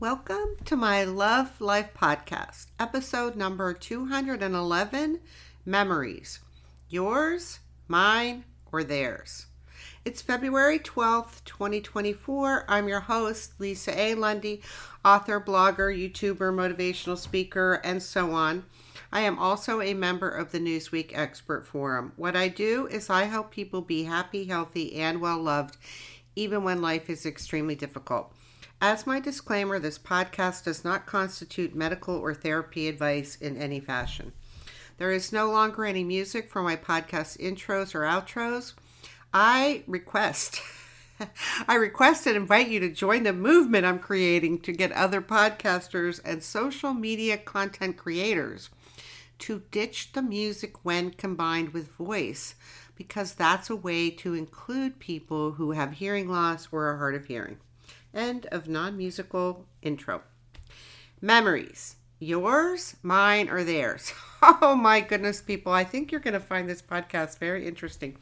Welcome to my Love Life podcast, episode number 211 Memories. Yours, mine, or theirs. It's February 12th, 2024. I'm your host, Lisa A. Lundy, author, blogger, YouTuber, motivational speaker, and so on. I am also a member of the Newsweek Expert Forum. What I do is I help people be happy, healthy, and well loved, even when life is extremely difficult. As my disclaimer, this podcast does not constitute medical or therapy advice in any fashion. There is no longer any music for my podcast intros or outros. I request, I request and invite you to join the movement I'm creating to get other podcasters and social media content creators to ditch the music when combined with voice, because that's a way to include people who have hearing loss or are hard of hearing. End of non musical intro. Memories. Yours, mine, or theirs? Oh my goodness, people. I think you're going to find this podcast very interesting.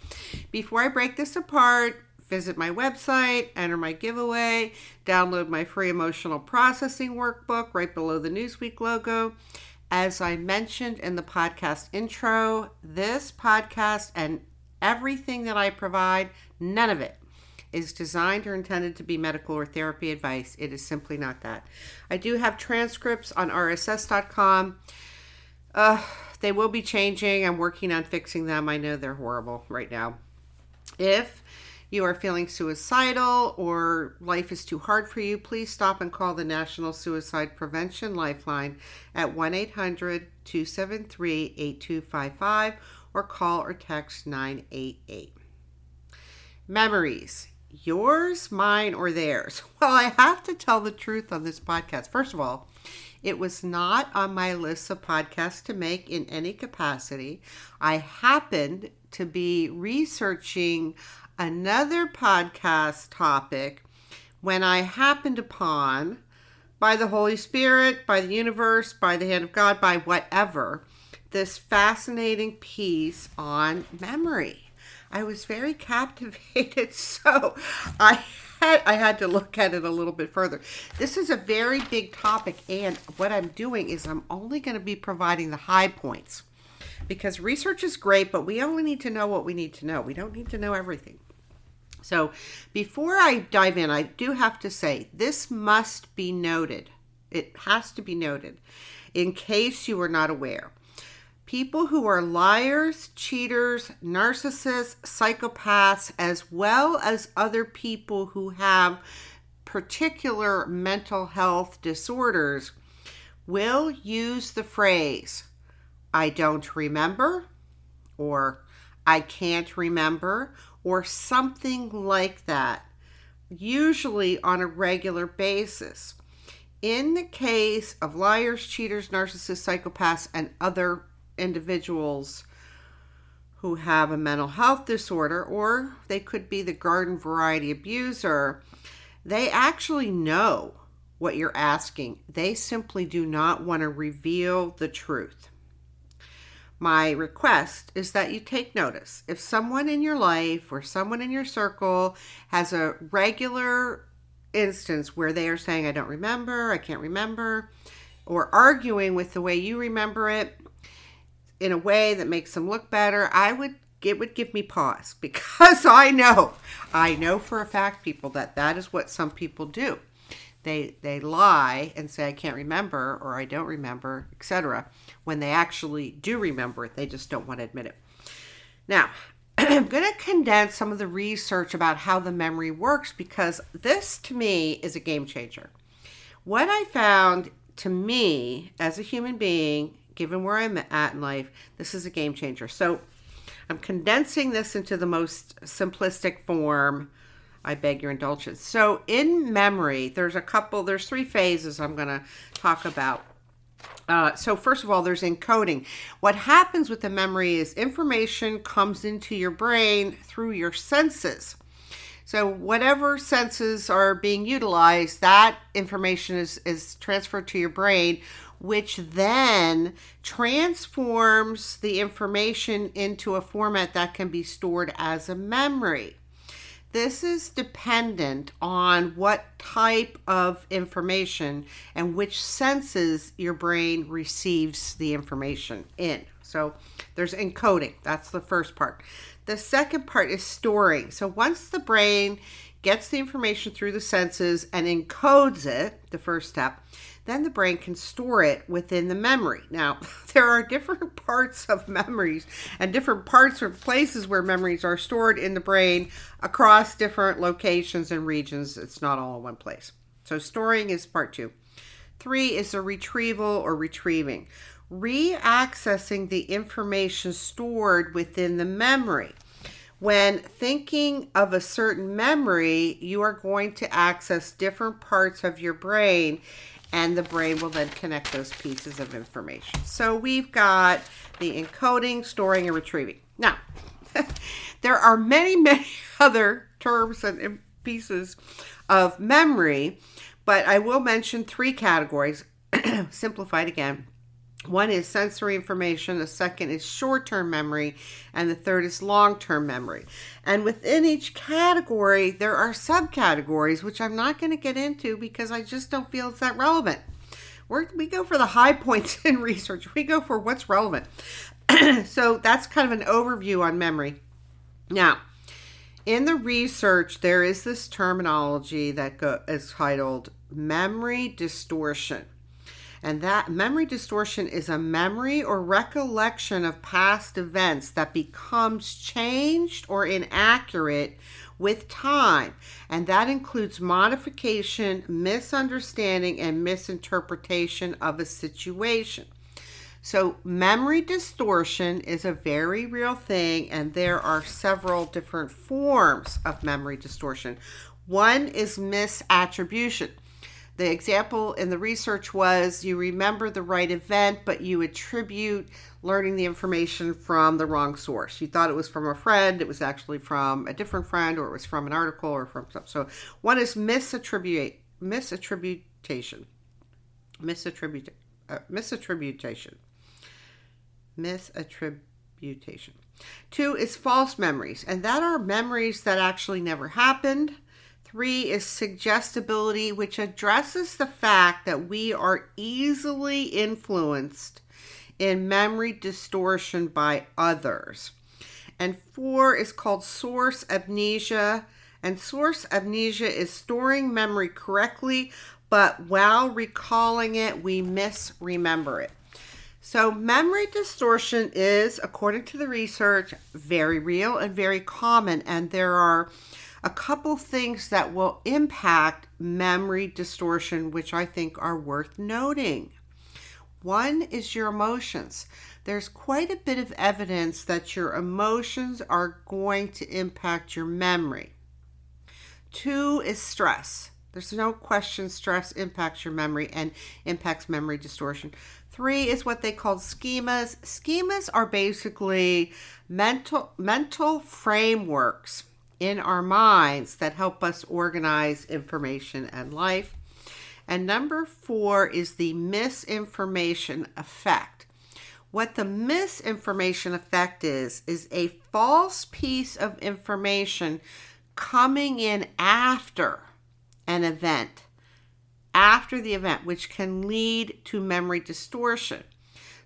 Before I break this apart, visit my website, enter my giveaway, download my free emotional processing workbook right below the Newsweek logo. As I mentioned in the podcast intro, this podcast and everything that I provide, none of it is designed or intended to be medical or therapy advice. It is simply not that. I do have transcripts on rss.com. Uh, they will be changing. I'm working on fixing them. I know they're horrible right now. If you are feeling suicidal or life is too hard for you, please stop and call the National Suicide Prevention Lifeline at 1 800 273 8255 or call or text 988. Memories yours, mine, or theirs? Well, I have to tell the truth on this podcast. First of all, it was not on my list of podcasts to make in any capacity. I happened to be researching another podcast topic when I happened upon, by the Holy Spirit, by the universe, by the hand of God, by whatever, this fascinating piece on memory. I was very captivated. So I had, I had to look at it a little bit further. This is a very big topic, and what I'm doing is I'm only going to be providing the high points because research is great, but we only need to know what we need to know. We don't need to know everything. So before I dive in, I do have to say this must be noted. It has to be noted in case you are not aware people who are liars, cheaters, narcissists, psychopaths, as well as other people who have particular mental health disorders, will use the phrase, I don't remember, or I can't remember, or something like that, usually on a regular basis. In the case of liars, cheaters, narcissists, psychopaths, and other individuals who have a mental health disorder, or they could be the garden variety abuser, they actually know what you're asking. They simply do not want to reveal the truth. My request is that you take notice. If someone in your life or someone in your circle has a regular instance where they are saying, I don't remember, I can't remember, or arguing with the way you remember it, in a way that makes them look better, I would it would give me pause because I know, I know for a fact, people that that is what some people do. They they lie and say I can't remember or I don't remember, etc. When they actually do remember it, they just don't want to admit it. Now, I'm going to condense some of the research about how the memory works because this to me is a game changer. What I found to me as a human being given where I'm at in life, this is a game changer. So I'm condensing this into the most simplistic form. I beg your indulgence. So in memory, there's a couple, there's three phases I'm going to talk about. Uh, so first of all, there's encoding. What happens with the memory is information comes into your brain through your senses. So whatever senses are being utilized, that information is, is transferred to your brain which then transforms the information into a format that can be stored as a memory. This is dependent on what type of information and which senses your brain receives the information in. So there's encoding, that's the first part. The second part is storing. So once the brain gets the information through the senses and encodes it, the first step, then the brain can store it within the memory. Now, there are different parts of memories and different parts or places where memories are stored in the brain across different locations and regions. It's not all in one place. So, storing is part two. Three is the retrieval or retrieving, re accessing the information stored within the memory. When thinking of a certain memory, you are going to access different parts of your brain, and the brain will then connect those pieces of information. So we've got the encoding, storing, and retrieving. Now, there are many, many other terms and pieces of memory, but I will mention three categories, simplified again one is sensory information, the second is short term memory, and the third is long term memory. And within each category, there are subcategories, which I'm not going to get into because I just don't feel it's that relevant. We're, we go for the high points in research, we go for what's relevant. so that's kind of an overview on memory. Now, in the research, there is this terminology that go, is titled memory distortion. And that memory distortion is a memory or recollection of past events that becomes changed or inaccurate with time. And that includes modification, misunderstanding, and misinterpretation of a situation. So, memory distortion is a very real thing, and there are several different forms of memory distortion. One is misattribution. The example in the research was you remember the right event, but you attribute learning the information from the wrong source. You thought it was from a friend, it was actually from a different friend, or it was from an article, or from something. So one is misattribute, misattributation, misattribute, uh, misattributation, misattributation. Two is false memories, and that are memories that actually never happened Three is suggestibility, which addresses the fact that we are easily influenced in memory distortion by others. And four is called source amnesia. And source amnesia is storing memory correctly, but while recalling it, we misremember it. So, memory distortion is, according to the research, very real and very common. And there are a couple things that will impact memory distortion, which I think are worth noting. One is your emotions. There's quite a bit of evidence that your emotions are going to impact your memory. Two is stress. There's no question stress impacts your memory and impacts memory distortion. Three is what they call schemas. Schemas are basically mental mental frameworks in our minds that help us organize information and life. And number four is the misinformation effect. What the misinformation effect is, is a false piece of information coming in after an event, after the event, which can lead to memory distortion.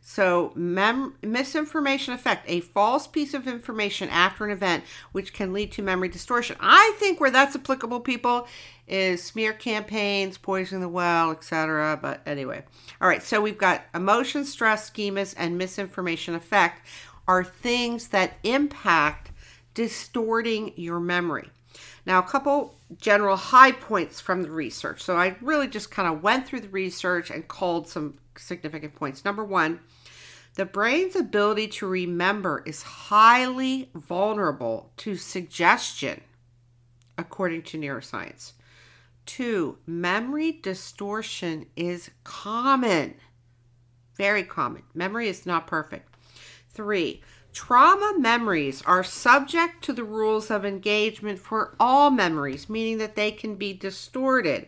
So, mem- misinformation effect, a false piece of information after an event, which can lead to memory distortion. I think where that's applicable, people, is smear campaigns, poisoning the well, etc. But anyway, all right. So we've got emotion, stress, schemas, and misinformation effect are things that impact distorting your memory. Now, a couple general high points from the research. So I really just kind of went through the research and called some significant points. Number one, the brain's ability to remember is highly vulnerable to suggestion, according to neuroscience. Two, memory distortion is common, very common. Memory is not perfect. Three, trauma memories are subject to the rules of engagement for all memories, meaning that they can be distorted.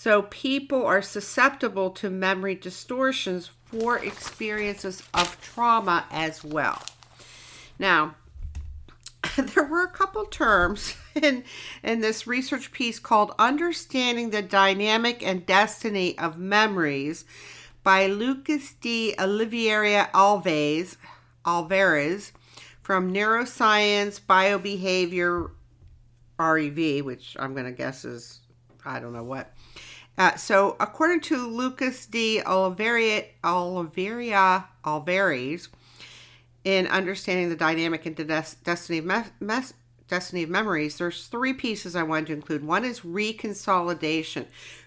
So people are susceptible to memory distortions for experiences of trauma as well. Now, there were a couple terms in, in this research piece called Understanding the Dynamic and Destiny of Memories by Lucas D. Oliveira Alves, Alvares from Neuroscience Biobehavior REV, which I'm going to guess is, I don't know what. Uh, so, according to Lucas D. Oliveira, Oliveira Alvares, in understanding the dynamic and des- destiny of me- destiny of memories, there's three pieces I wanted to include. One is reconsolidation.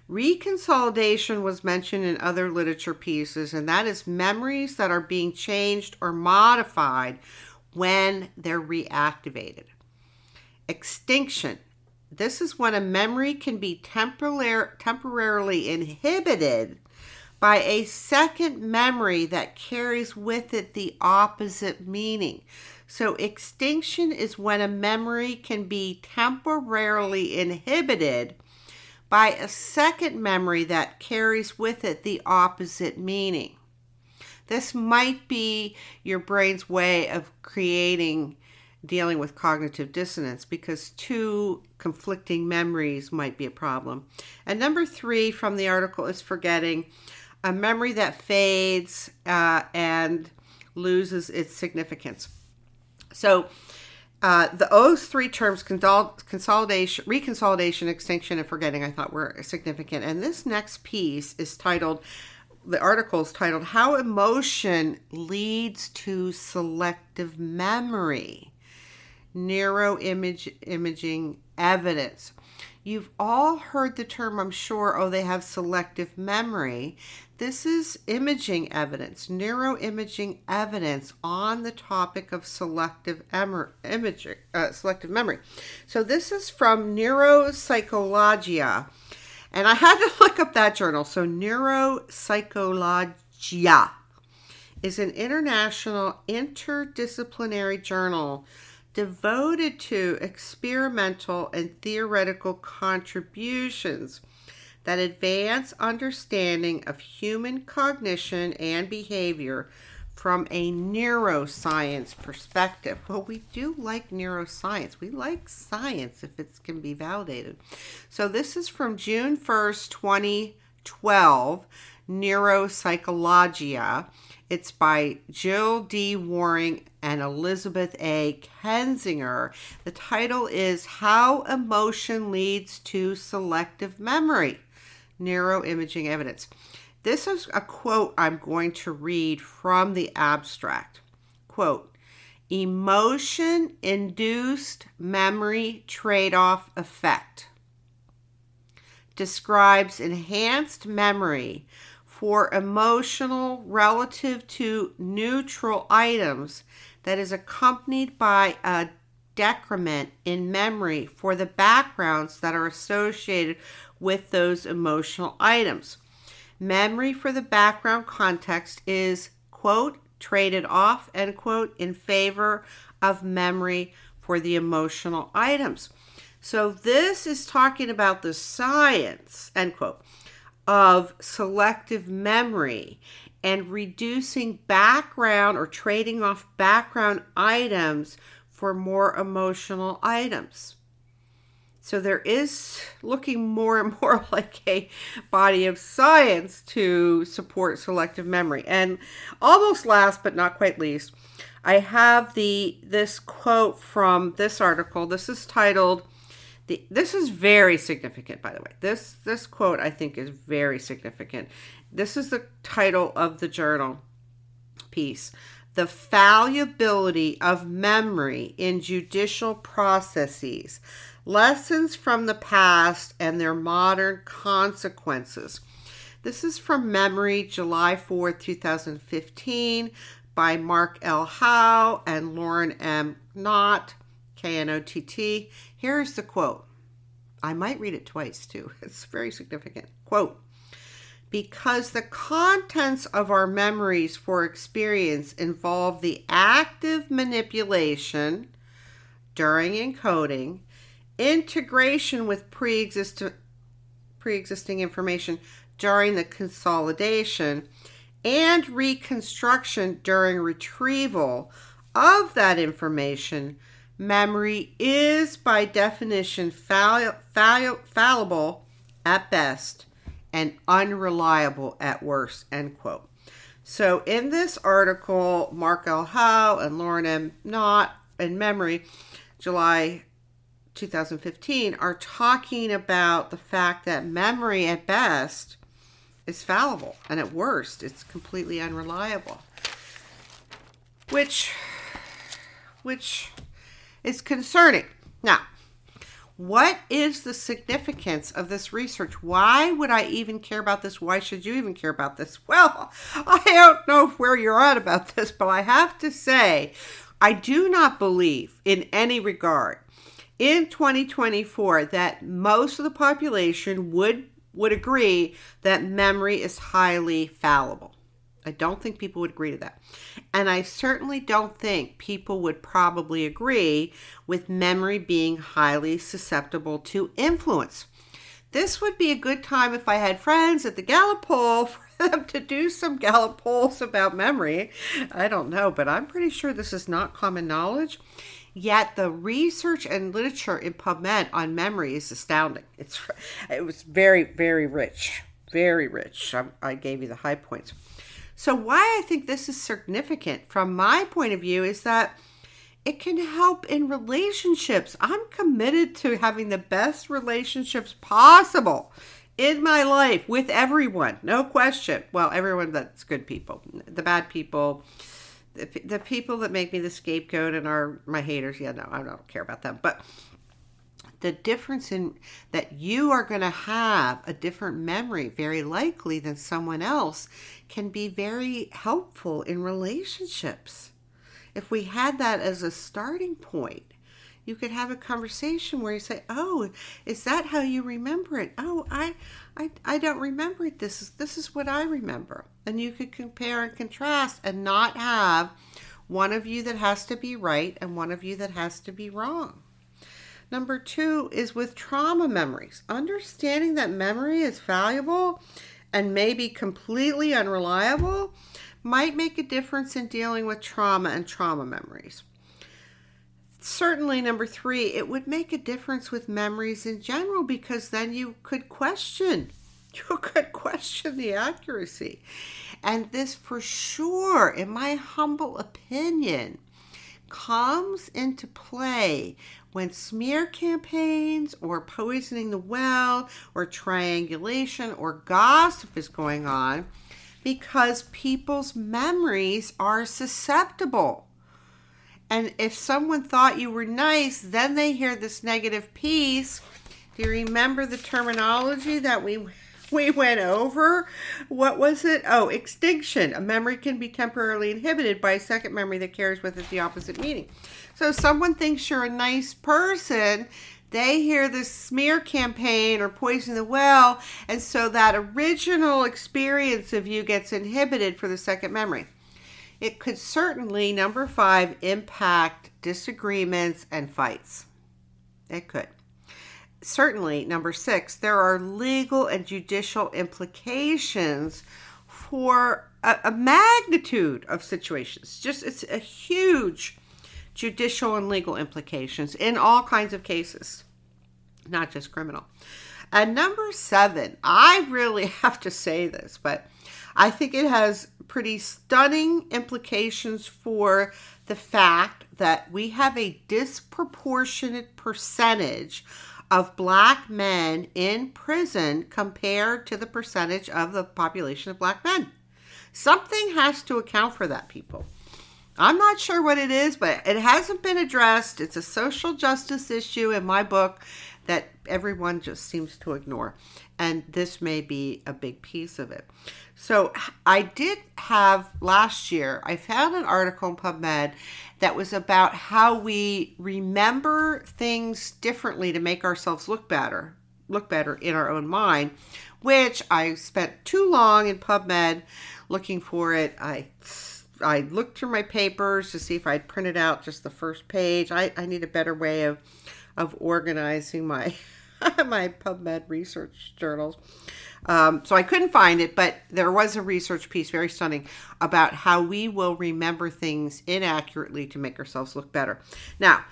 Reconsolidation was mentioned in other literature pieces, and that is memories that are being changed or modified when they're reactivated. Extinction. This is when a memory can be temporar- temporarily inhibited by a second memory that carries with it the opposite meaning. So, extinction is when a memory can be temporarily inhibited by a second memory that carries with it the opposite meaning. This might be your brain's way of creating dealing with cognitive dissonance because two conflicting memories might be a problem. And number three from the article is forgetting a memory that fades uh, and loses its significance. So, uh, the those three terms, consolidation, reconsolidation, extinction, and forgetting, I thought were significant. And this next piece is titled, the article is titled, How Emotion Leads to Selective Memory Neuroimaging Evidence. You've all heard the term, I'm sure, oh, they have selective memory. This is imaging evidence, neuroimaging evidence on the topic of selective imaging, uh, selective memory. So this is from Neuropsychologia, and I had to look up that journal. So Neuropsychologia is an international interdisciplinary journal devoted to experimental and theoretical contributions that advance understanding of human cognition and behavior from a neuroscience perspective. Well, we do like neuroscience. We like science if it can be validated. So, this is from June 1st, 2012, Neuropsychologia. It's by Jill D. Waring and Elizabeth A. Kensinger. The title is How Emotion Leads to Selective Memory Neuroimaging Evidence. This is a quote I'm going to read from the abstract. Quote Emotion induced memory trade off effect describes enhanced memory for emotional relative to neutral items that is accompanied by a decrement in memory for the backgrounds that are associated with those emotional items. Memory for the background context is, quote, traded off, end quote, in favor of memory for the emotional items. So this is talking about the science, end quote, of selective memory and reducing background or trading off background items for more emotional items. So there is looking more and more like a body of science to support selective memory. And almost last but not quite least, I have the this quote from this article. This is titled the, this is very significant by the way. This this quote I think is very significant. This is the title of the journal piece. The fallibility of memory in judicial processes Lessons from the Past and Their Modern Consequences. This is from Memory, July 4th, 2015, by Mark L. Howe and Lauren M. Knott, K N O T T. Here's the quote. I might read it twice too. It's very significant. Quote Because the contents of our memories for experience involve the active manipulation during encoding integration with pre-existing pre-existing information during the consolidation and reconstruction during retrieval of that information memory is by definition fall- fall- fallible at best and unreliable at worst, end quote. So in this article, Mark L. Howe and Lauren M. Knott in memory, July 2015, are talking about the fact that memory at best is fallible and at worst it's completely unreliable. Which which is concerning. Now, what is the significance of this research? Why would I even care about this? Why should you even care about this? Well, I don't know where you're at about this, but I have to say, I do not believe in any regard in 2024 that most of the population would would agree that memory is highly fallible. I don't think people would agree to that. And I certainly don't think people would probably agree with memory being highly susceptible to influence. This would be a good time if I had friends at the Gallup poll for them to do some Gallup polls about memory. I don't know, but I'm pretty sure this is not common knowledge. Yet the research and literature in PubMed on memory is astounding. It's it was very very rich, very rich. I, I gave you the high points. So, why I think this is significant from my point of view is that it can help in relationships. I'm committed to having the best relationships possible in my life with everyone, no question. Well, everyone that's good people, the bad people, the, the people that make me the scapegoat and are my haters. Yeah, no, I don't care about them. But the difference in that you are going to have a different memory very likely than someone else can be very helpful in relationships. If we had that as a starting point you could have a conversation where you say oh is that how you remember it? Oh i i, I don't remember it. This is this is what i remember. And you could compare and contrast and not have one of you that has to be right and one of you that has to be wrong Number two is with trauma memories. Understanding that memory is valuable and may be completely unreliable might make a difference in dealing with trauma and trauma memories. Certainly, number three, it would make a difference with memories in general because then you could question. You could question the accuracy. And this, for sure, in my humble opinion, comes into play when smear campaigns or poisoning the well or triangulation or gossip is going on because people's memories are susceptible. And if someone thought you were nice, then they hear this negative piece. Do you remember the terminology that we we went over. What was it? Oh, extinction. A memory can be temporarily inhibited by a second memory that carries with it the opposite meaning. So, someone thinks you're a nice person, they hear this smear campaign or poison the well, and so that original experience of you gets inhibited for the second memory. It could certainly, number five, impact disagreements and fights. It could certainly, number six, there are legal and judicial implications for a, a, magnitude of situations. Just it's a huge judicial and legal implications in all kinds of cases, not just criminal. And number seven, I really have to say this, but I think it has pretty stunning implications for the fact that we have a disproportionate percentage of black men in prison compared to the percentage of the population of black men. Something has to account for that, people. I'm not sure what it is, but it hasn't been addressed. It's a social justice issue in my book that everyone just seems to ignore. And this may be a big piece of it. So I did have last year, I found an article in PubMed that was about how we remember things differently to make ourselves look better, look better in our own mind, which I spent too long in PubMed looking for it. I I looked through my papers to see if I'd printed out just the first page. I, I need a better way of of organizing my my PubMed research journals. Um, so I couldn't find it, but there was a research piece, very stunning, about how we will remember things inaccurately to make ourselves look better. Now,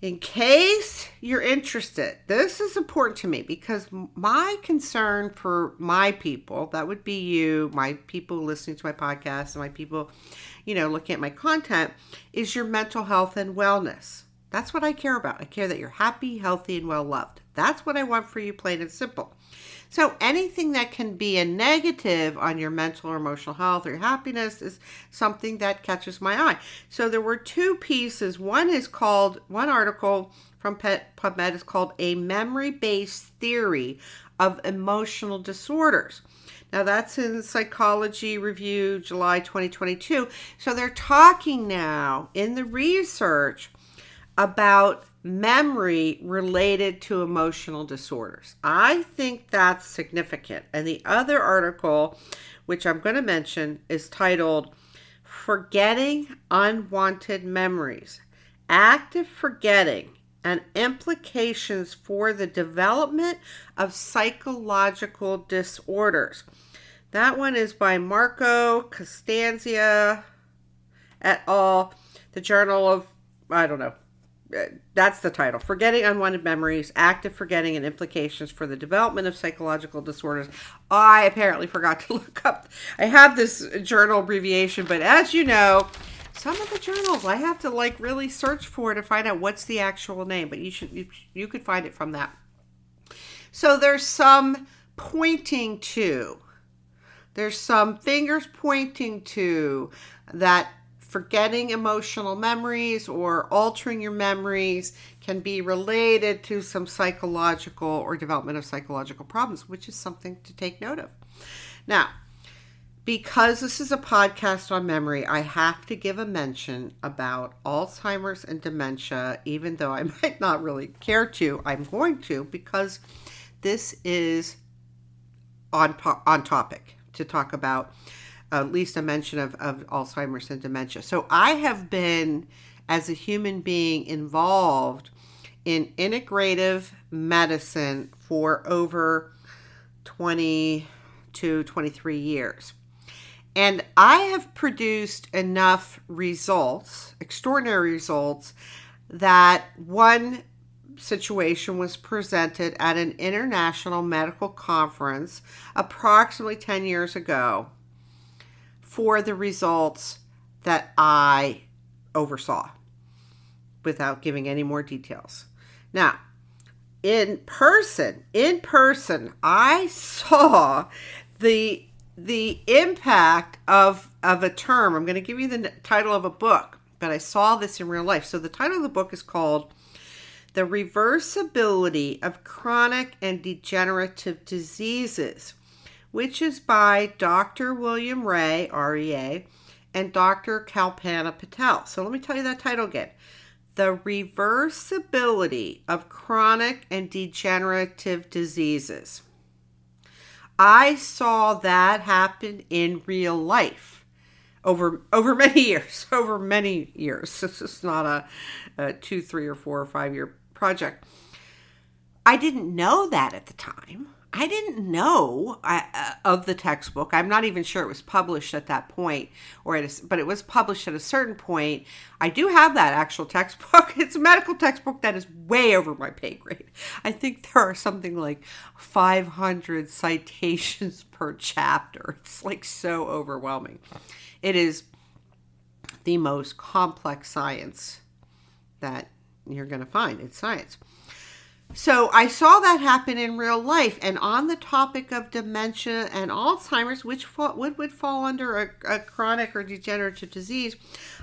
in case you're interested, this is important to me because my concern for my people, that would be you, my people listening to my podcast, and my people, you know, looking at my content, is your mental health and wellness. That's what I care about. I care that you're happy, healthy, and well loved. That's what I want for you, plain and simple. So anything that can be a negative on your mental or emotional health or your happiness is something that catches my eye. So there were two pieces. One is called, one article from PubMed is called A Memory Based Theory of Emotional Disorders. Now that's in Psychology Review, July 2022. So they're talking now in the research about memory related to emotional disorders. I think that's significant. And the other article, which I'm going to mention, is titled Forgetting Unwanted Memories Active Forgetting and Implications for the Development of Psychological Disorders. That one is by Marco Costanzia et al., the Journal of, I don't know, that's the title. Forgetting unwanted memories active forgetting and implications for the development of psychological disorders. I apparently forgot to look up i have this journal abbreviation but as you know some of the journals i have to like really search for to find out what's the actual name but you should you, you could find it from that. So there's some pointing to there's some fingers pointing to that forgetting emotional memories or altering your memories can be related to some psychological or development of psychological problems, which is something to take note of. Now, because this is a podcast on memory, I have to give a mention about Alzheimer's and dementia, even though I might not really care to. I'm going to because this is on on topic to talk about at least a mention of, of Alzheimer's and dementia. So I have been, as a human being, involved in integrative medicine for over 20 to 23 years. And I have produced enough results, extraordinary results, that one situation was presented at an international medical conference approximately 10 years ago for the results that I oversaw without giving any more details. Now, in person, in person, I saw the the impact of of a term. I'm going to give you the title of a book, but I saw this in real life. So the title of the book is called The Reversibility of Chronic and Degenerative Diseases which is by Dr. William Ray, REA, and Dr. Kalpana Patel. So let me tell you that title again The Reversibility of Chronic and Degenerative Diseases. I saw that happen in real life over over many years. Over many years. This is not a, a two, three, or four or five year project. I didn't know that at the time. I didn't know uh, of the textbook. I'm not even sure it was published at that point, or at but it was published at a certain point. I do have that actual textbook. It's a medical textbook that is way over my pay grade. I think there are something like 500 citations per chapter. It's like so overwhelming. It is the most complex science that you're going to find. It's science. So I saw that happen in real life. And on the topic of dementia and Alzheimer's, which would, would fall under a, a chronic or degenerative disease,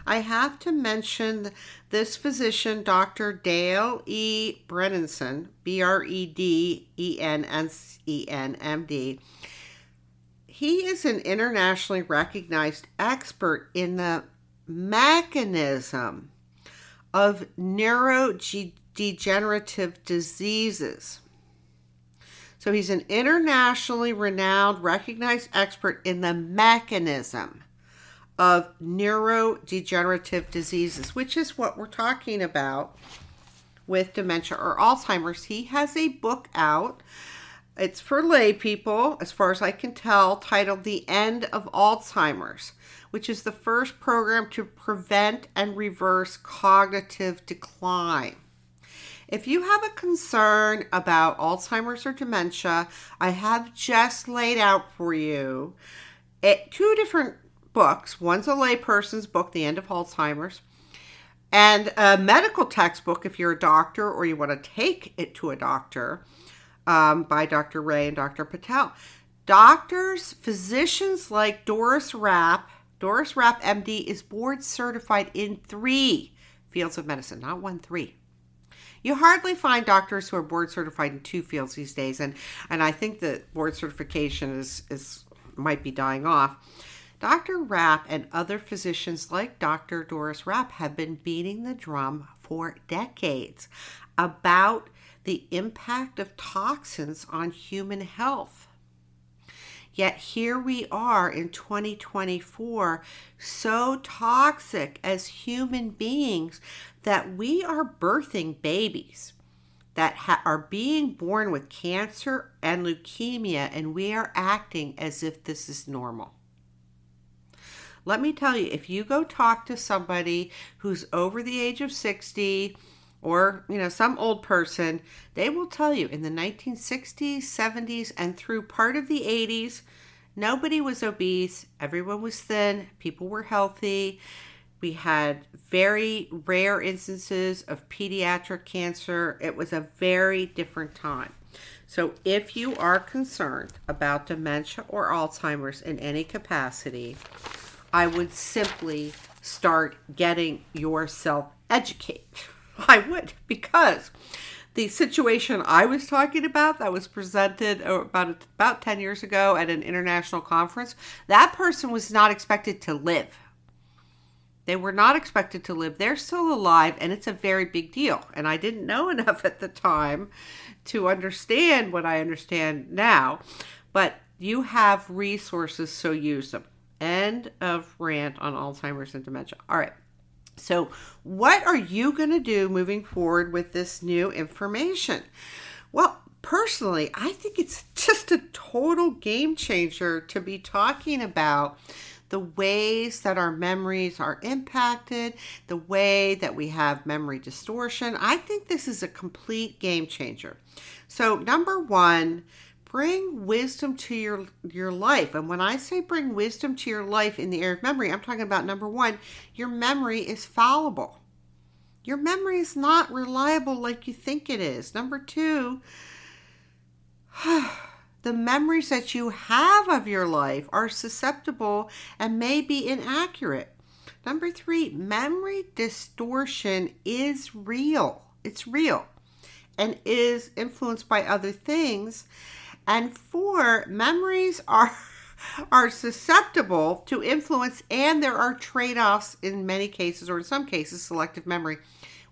I have to mention this physician, Dr. Dale E. Bredesen, B R E D E N S E N M D. He is an internationally recognized expert in the mechanism of neurodegenerative degenerative diseases. So he's an internationally renowned, recognized expert in the mechanism of neurodegenerative diseases, which is what we're talking about with dementia or Alzheimer's. He has a book out. It's for lay people, as far as I can tell, titled The End of Alzheimer's, which is the first program to prevent and reverse cognitive decline. If you have a concern about Alzheimer's or dementia, I have just laid out for you it, two different books. One's a layperson's book, The End of Alzheimer's, and a medical textbook if you're a doctor or you want to take it to a doctor um, by Dr. Rea and Dr. Patel. Doctors, physicians like Doris Rapp, Doris Rapp MD is board certified in three fields of medicine, not one, three. You hardly find doctors who are board certified in two fields these days, and, and I think that board certification is, is might be dying off. Dr. Rapp and other physicians like Dr. Doris Rapp have been beating the drum for decades about the impact of toxins on human health. Yet here we are in 2024, so toxic as human beings that we are birthing babies that ha- are being born with cancer and leukemia, and we are acting as if this is normal. Let me tell you, if you go talk to somebody who's over the age of 60 or, you know, some old person, they will tell you in the 1960s, 70s, and through part of the 80s, nobody was obese, everyone was thin, people were healthy. We had very rare instances of pediatric cancer. It was a very different time. So, if you are concerned about dementia or Alzheimer's in any capacity, I would simply start getting yourself educated. I would, because the situation I was talking about that was presented about about 10 years ago at an international conference, that person was not expected to live. They were not expected to live. They're still alive, and it's a very big deal. And I didn't know enough at the time to understand what I understand now. But you have resources, so use them. End of rant on Alzheimer's and dementia. All right. So, what are you going to do moving forward with this new information? Well, personally, I think it's just a total game changer to be talking about the ways that our memories are impacted, the way that we have memory distortion. I think this is a complete game changer. So, number one, bring wisdom to your your life and when i say bring wisdom to your life in the area of memory i'm talking about number one your memory is fallible your memory is not reliable like you think it is number two the memories that you have of your life are susceptible and may be inaccurate number three memory distortion is real it's real and is influenced by other things and four, memories are are susceptible to influence and there are trade-offs in many cases or in some cases selective memory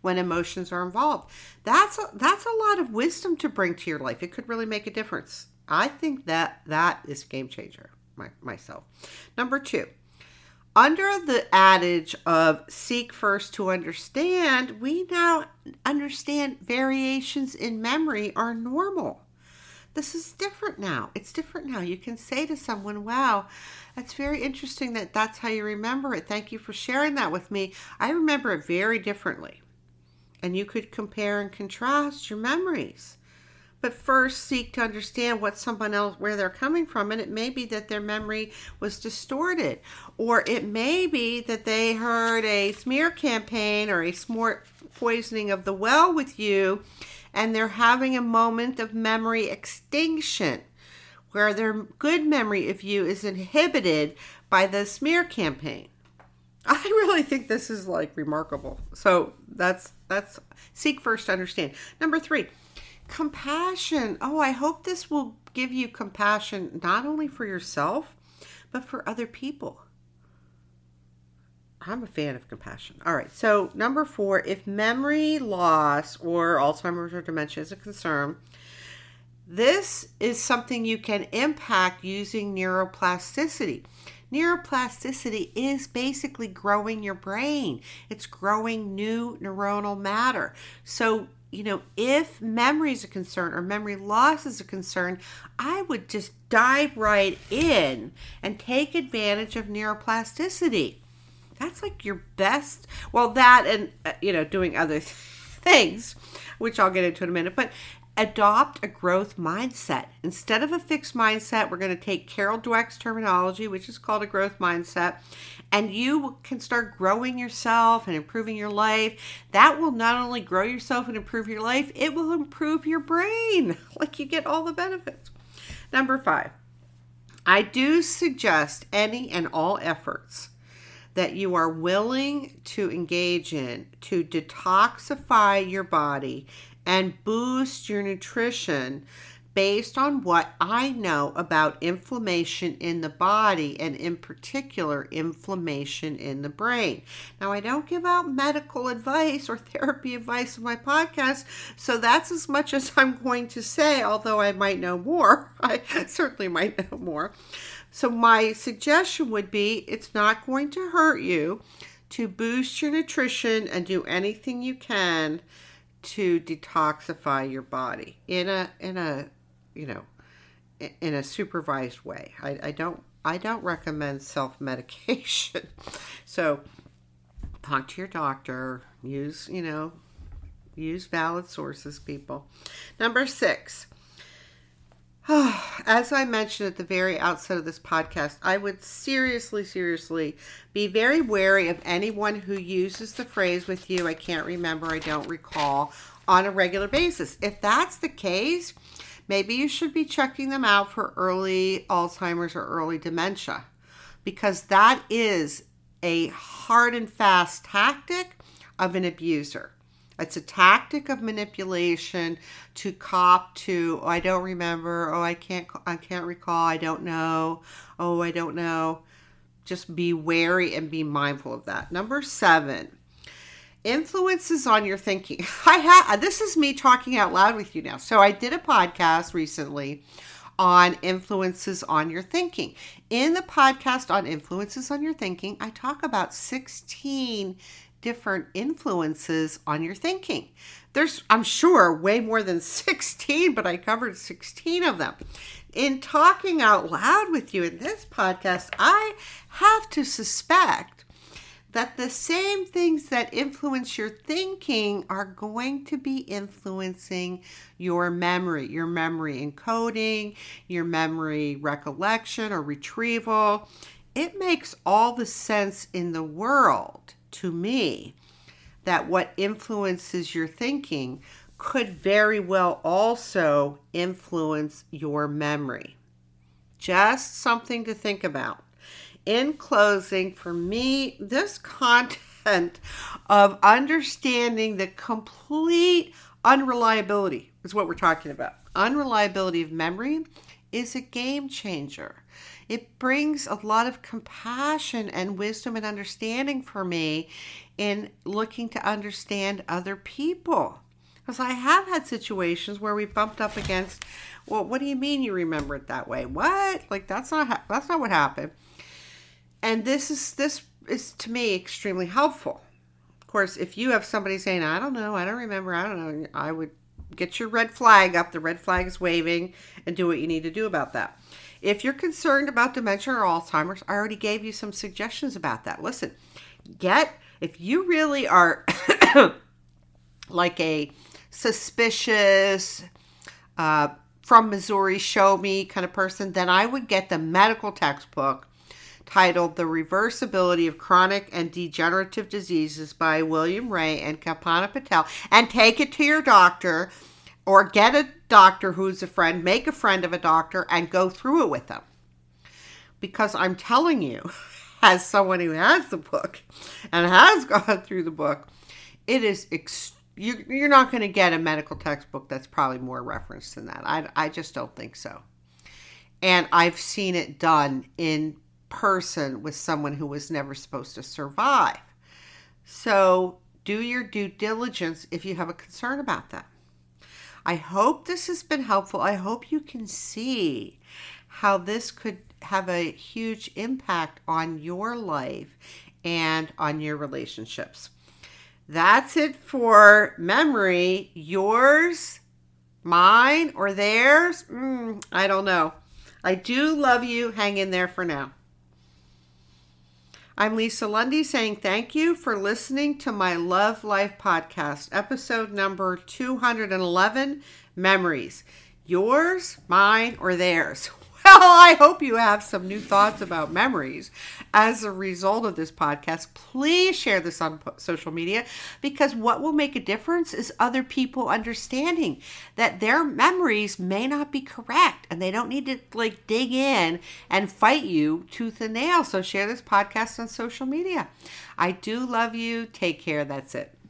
when emotions are involved. That's a, that's a lot of wisdom to bring to your life. It could really make a difference. I think that that is game changer my, myself. Number 2. Under the adage of seek first to understand, we now understand variations in memory are normal this is different now. It's different now. You can say to someone, wow, that's very interesting that that's how you remember it. Thank you for sharing that with me. I remember it very differently. And you could compare and contrast your memories. But first, seek to understand what someone else, where they're coming from. And it may be that their memory was distorted, or it may be that they heard a smear campaign or a smart poisoning of the well with you and they're having a moment of memory extinction where their good memory of you is inhibited by the smear campaign. I really think this is like remarkable. So that's that's seek first to understand. Number 3, compassion. Oh, I hope this will give you compassion not only for yourself but for other people. I'm a fan of compassion. All right. So, number four, if memory loss or Alzheimer's or dementia is a concern, this is something you can impact using neuroplasticity. Neuroplasticity is basically growing your brain, it's growing new neuronal matter. So, you know, if memory is a concern or memory loss is a concern, I would just dive right in and take advantage of neuroplasticity that's like your best well that and uh, you know doing other things, which I'll get into in a minute. But adopt a growth mindset. Instead of a fixed mindset, we're going to take Carol Dweck's terminology, which is called a growth mindset, and you can start growing yourself and improving your life. That will not only grow yourself and improve your life, it will improve your brain. Like you get all the benefits. Number five, I do suggest any and all efforts that you are willing to engage in to detoxify your body and boost your nutrition based on what I know about inflammation in the body and, in particular, inflammation in the brain. Now, I don't give out medical advice or therapy advice in my podcast, so that's as much as I'm going to say, although I might know more. I certainly might know more. So, my suggestion would be it's not going to hurt you to boost your nutrition and do anything you can to detoxify your body in a in a you know in a supervised way. I, I don't I don't recommend self medication. so talk to your doctor. Use you know use valid sources, people. Number six. As I mentioned at the very outset of this podcast, I would seriously, seriously be very wary of anyone who uses the phrase with you, I can't remember, I don't recall, on a regular basis. If that's the case, maybe you should be checking them out for early Alzheimer's or early dementia because that is a hard and fast tactic of an abuser. It's a tactic of manipulation to cop to oh, I don't remember, oh I can't I can't recall, I don't know, oh I don't know. Just be wary and be mindful of that. Number 7. Influences on your thinking. I have this is me talking out loud with you now. So I did a podcast recently on influences on your thinking. In the podcast on influences on your thinking, I talk about 16 different influences on your thinking. There's, I'm sure, way more than 16, but I covered 16 of them. In talking out loud with you in this podcast, I have to suspect that the same things that influence your thinking are going to be influencing your memory, your memory encoding, your memory recollection or retrieval. It makes all the sense in the world to me that what influences your thinking could very well also influence your memory. Just something to think about. In closing, for me, this content of understanding the complete unreliability is what we're talking about. Unreliability of memory is a game changer. It brings a lot of compassion and wisdom and understanding for me in looking to understand other people. Because I have had situations where we bumped up against, well, what do you mean you remember it that way? What? Like that's not that's not what happened. And this is this is to me extremely helpful. Of course, if you have somebody saying, "I don't know, I don't remember, I don't know," I would get your red flag up. The red flag is waving, and do what you need to do about that. If you're concerned about dementia or Alzheimer's, I already gave you some suggestions about that. Listen, get, if you really are like a suspicious, uh, from Missouri, show me kind of person, then I would get the medical textbook titled The Reversibility of Chronic and Degenerative Diseases by William Rea and Kalpana Patel and take it to your doctor or get a doctor who's a friend, make a friend of a doctor, and go through it with them. Because I'm telling you, as someone who has the book and has gone through the book, it is ex- you, you're not going to get a medical textbook that's probably more referenced than that. I, I just don't think so. And I've seen it done in person with someone who was never supposed to survive. So do your due diligence if you have a concern about that. I hope this has been helpful. I hope you can see how this could have a huge impact on your life and on your relationships. That's it for memory. Yours, mine, or theirs? Mm, I don't know. I do love you. Hang in there for now. I'm Lisa Lundy saying thank you for listening to my Love Life podcast, episode number 211 Memories. Yours, mine, or theirs. Well, I hope you have some new thoughts about memories as a result of this podcast. Please share this on social media because what will make a difference is other people understanding that their memories may not be correct and they don't need to like dig in and fight you tooth and nail. So share this podcast on social media. I do love you. Take care. That's it.